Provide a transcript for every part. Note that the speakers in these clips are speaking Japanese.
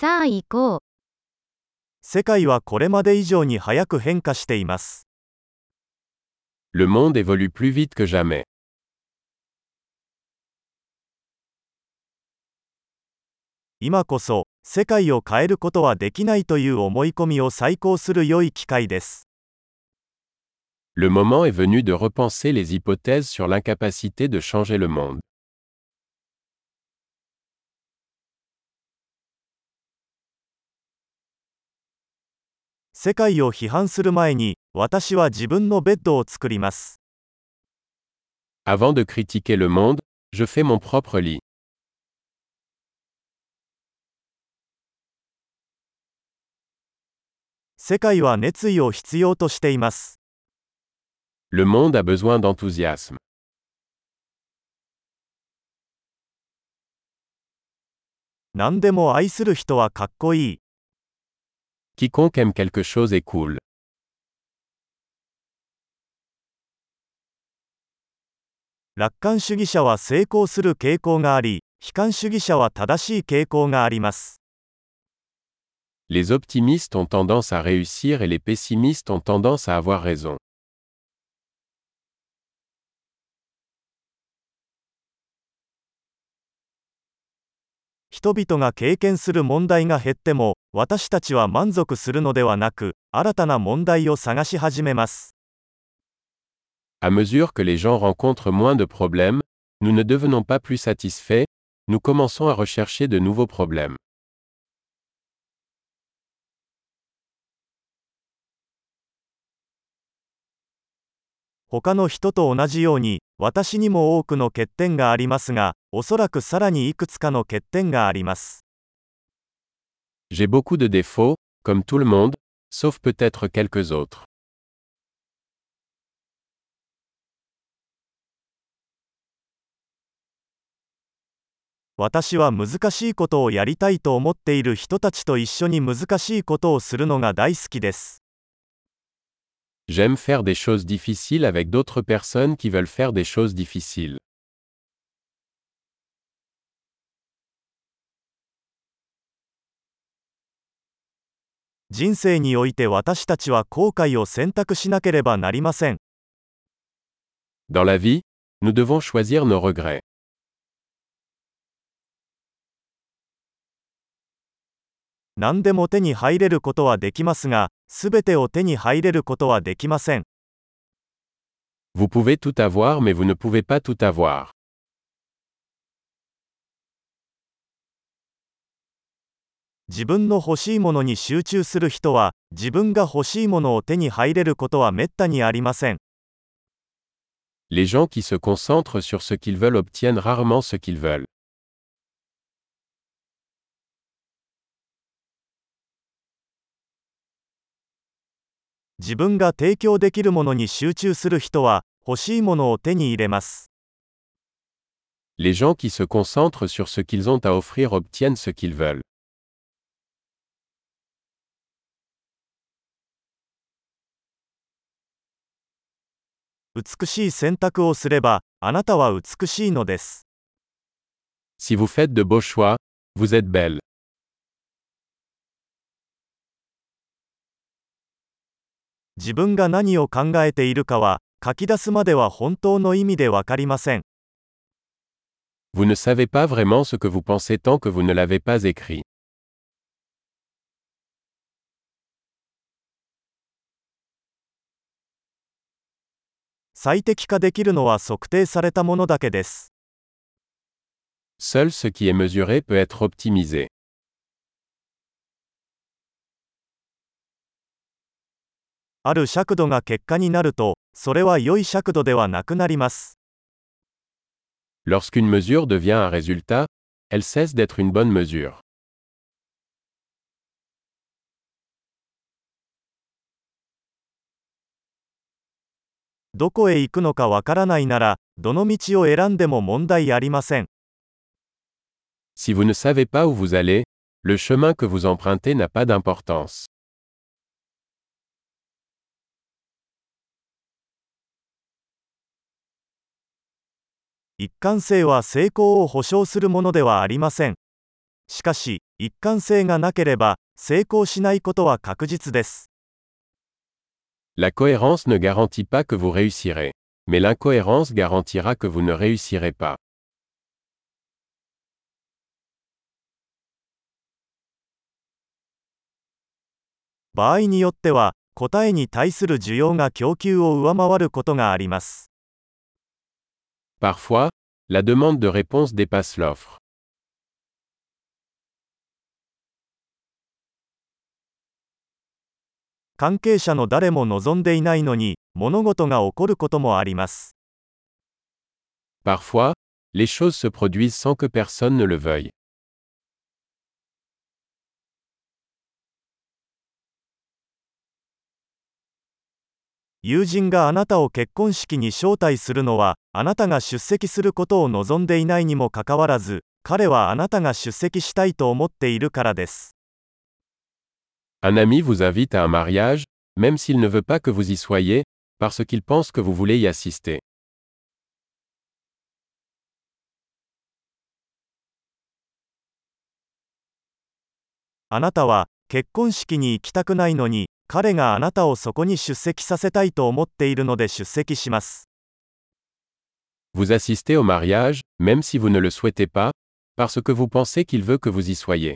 さあ行こう。世界はこれまで以上に早く変化しています。Le monde évolue plus vite que jamais. 今こそ、世界を変えることはできないという思い込みを再考する良い機会です。Le moment est venu de repenser les hypothèses sur l'incapacité de changer le monde. 世界を批判する前に、私は自分のベッドを作ります。Avant de critiquer le monde, je fais mon propre lit. 世界は熱意を必要としています。Le monde a besoin d'enthousiasme. 何でも愛する人はかっこいい。Quiconque aime quelque chose est cool. Les optimistes ont tendance à réussir et les pessimistes ont tendance à avoir raison. 人々が経験する問題が減っても、私たちは満足するのではなく、新たな問題を探し始めます。À mesure que les gens rencontrent moins de problèmes, nous ne devenons pas plus satisfaits, nous commençons à rechercher de nouveaux problèmes. 他の人と同じように、私にも多くの欠点がありますが、おそらくさらにいくつかの欠点があります。J'ai beaucoup de défauts, comme tout le monde, sauf peut-être quelques autres. 私は難しいことをやりたいと思っている人たちと一緒に難しいことをするのが大好きです。J'aime faire des choses difficiles avec d'autres personnes qui veulent faire des choses difficiles. 人生において私たちは後悔を選択しなければなりません。Dans la vie, nous devons choisir nos regrets. 何でも手に入れることはできますが、すべてを手に入れることはできません。Vous pouvez tout avoir mais vous ne pouvez pas tout avoir. 自分の欲しいものに集中する人は、自分が欲しいものを手に入れることはめったにありません。Les gens qui se concentrent sur ce qu'ils veulent obtiennent rarement ce qu'ils veulent. 自分が提供できるものに集中する人は、欲しいものを手に入れます。Les gens qui se concentrent sur ce qu'ils ont à offrir obtiennent ce qu'ils veulent. 美しい選択をすれば、あなたは美しいのです。Si vous faites de beaux choix, vous êtes belle. 自分が何を考えているかは、書き出すまでは本当の意味でわかりません。Vous ne savez pas vraiment ce que vous pensez tant que vous ne l'avez pas écrit. 最適化できるのは測定されたものだけです。Seul ce qui est mesuré peut être optimisé. ある尺度が結果になると、それは良い尺度ではなくなります。Lorsqu'une mesure devient un résultat, elle cesse d'être une bonne mesure. どこへ行くのかわからないなら、どの道を選んでも問題ありません。Si vous ne savez pas où vous allez, le chemin que vous empruntez n'a pas d'importance. 一貫性は成功を保証するものではありません。しかし、一貫性がなければ、成功しないことは確実です。La cohérence ne garantit pas que vous réussirez. Mais l'incohérence garantira que vous ne réussirez pas. 場合によっては、答えに対する需要が供給を上回ることがあります。Parfois, la demande de réponse dépasse l'offre. Parfois, les choses se produisent sans que personne ne le veuille. 友人があなたを結婚式に招待するのは、あなたが出席することを望んでいないにもかかわらず、彼はあなたが出席したいと思っているからです。Un ami vous invite à un mariage, même s'il ne veut pas que vous y soyez, parce qu'il pense que vous voulez y assister. あなたは結婚式に行きたくないのに、彼があなたをそこに出席させたいと思っているので出席します。Vous assistez au mariage, même si vous ne le souhaitez pas, parce que vous pensez qu'il veut que vous y soyez.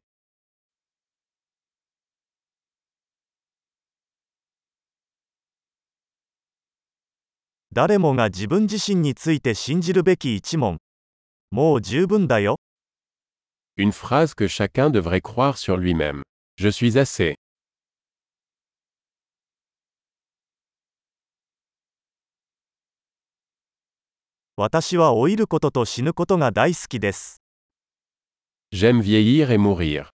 誰もが自分自身について信じるべき一問。もう十分だよ。Une phrase que chacun devrait croire sur lui-même. Je suis assez. 私は老いることと死ぬことが大好きです。J'aime vieillir et mourir.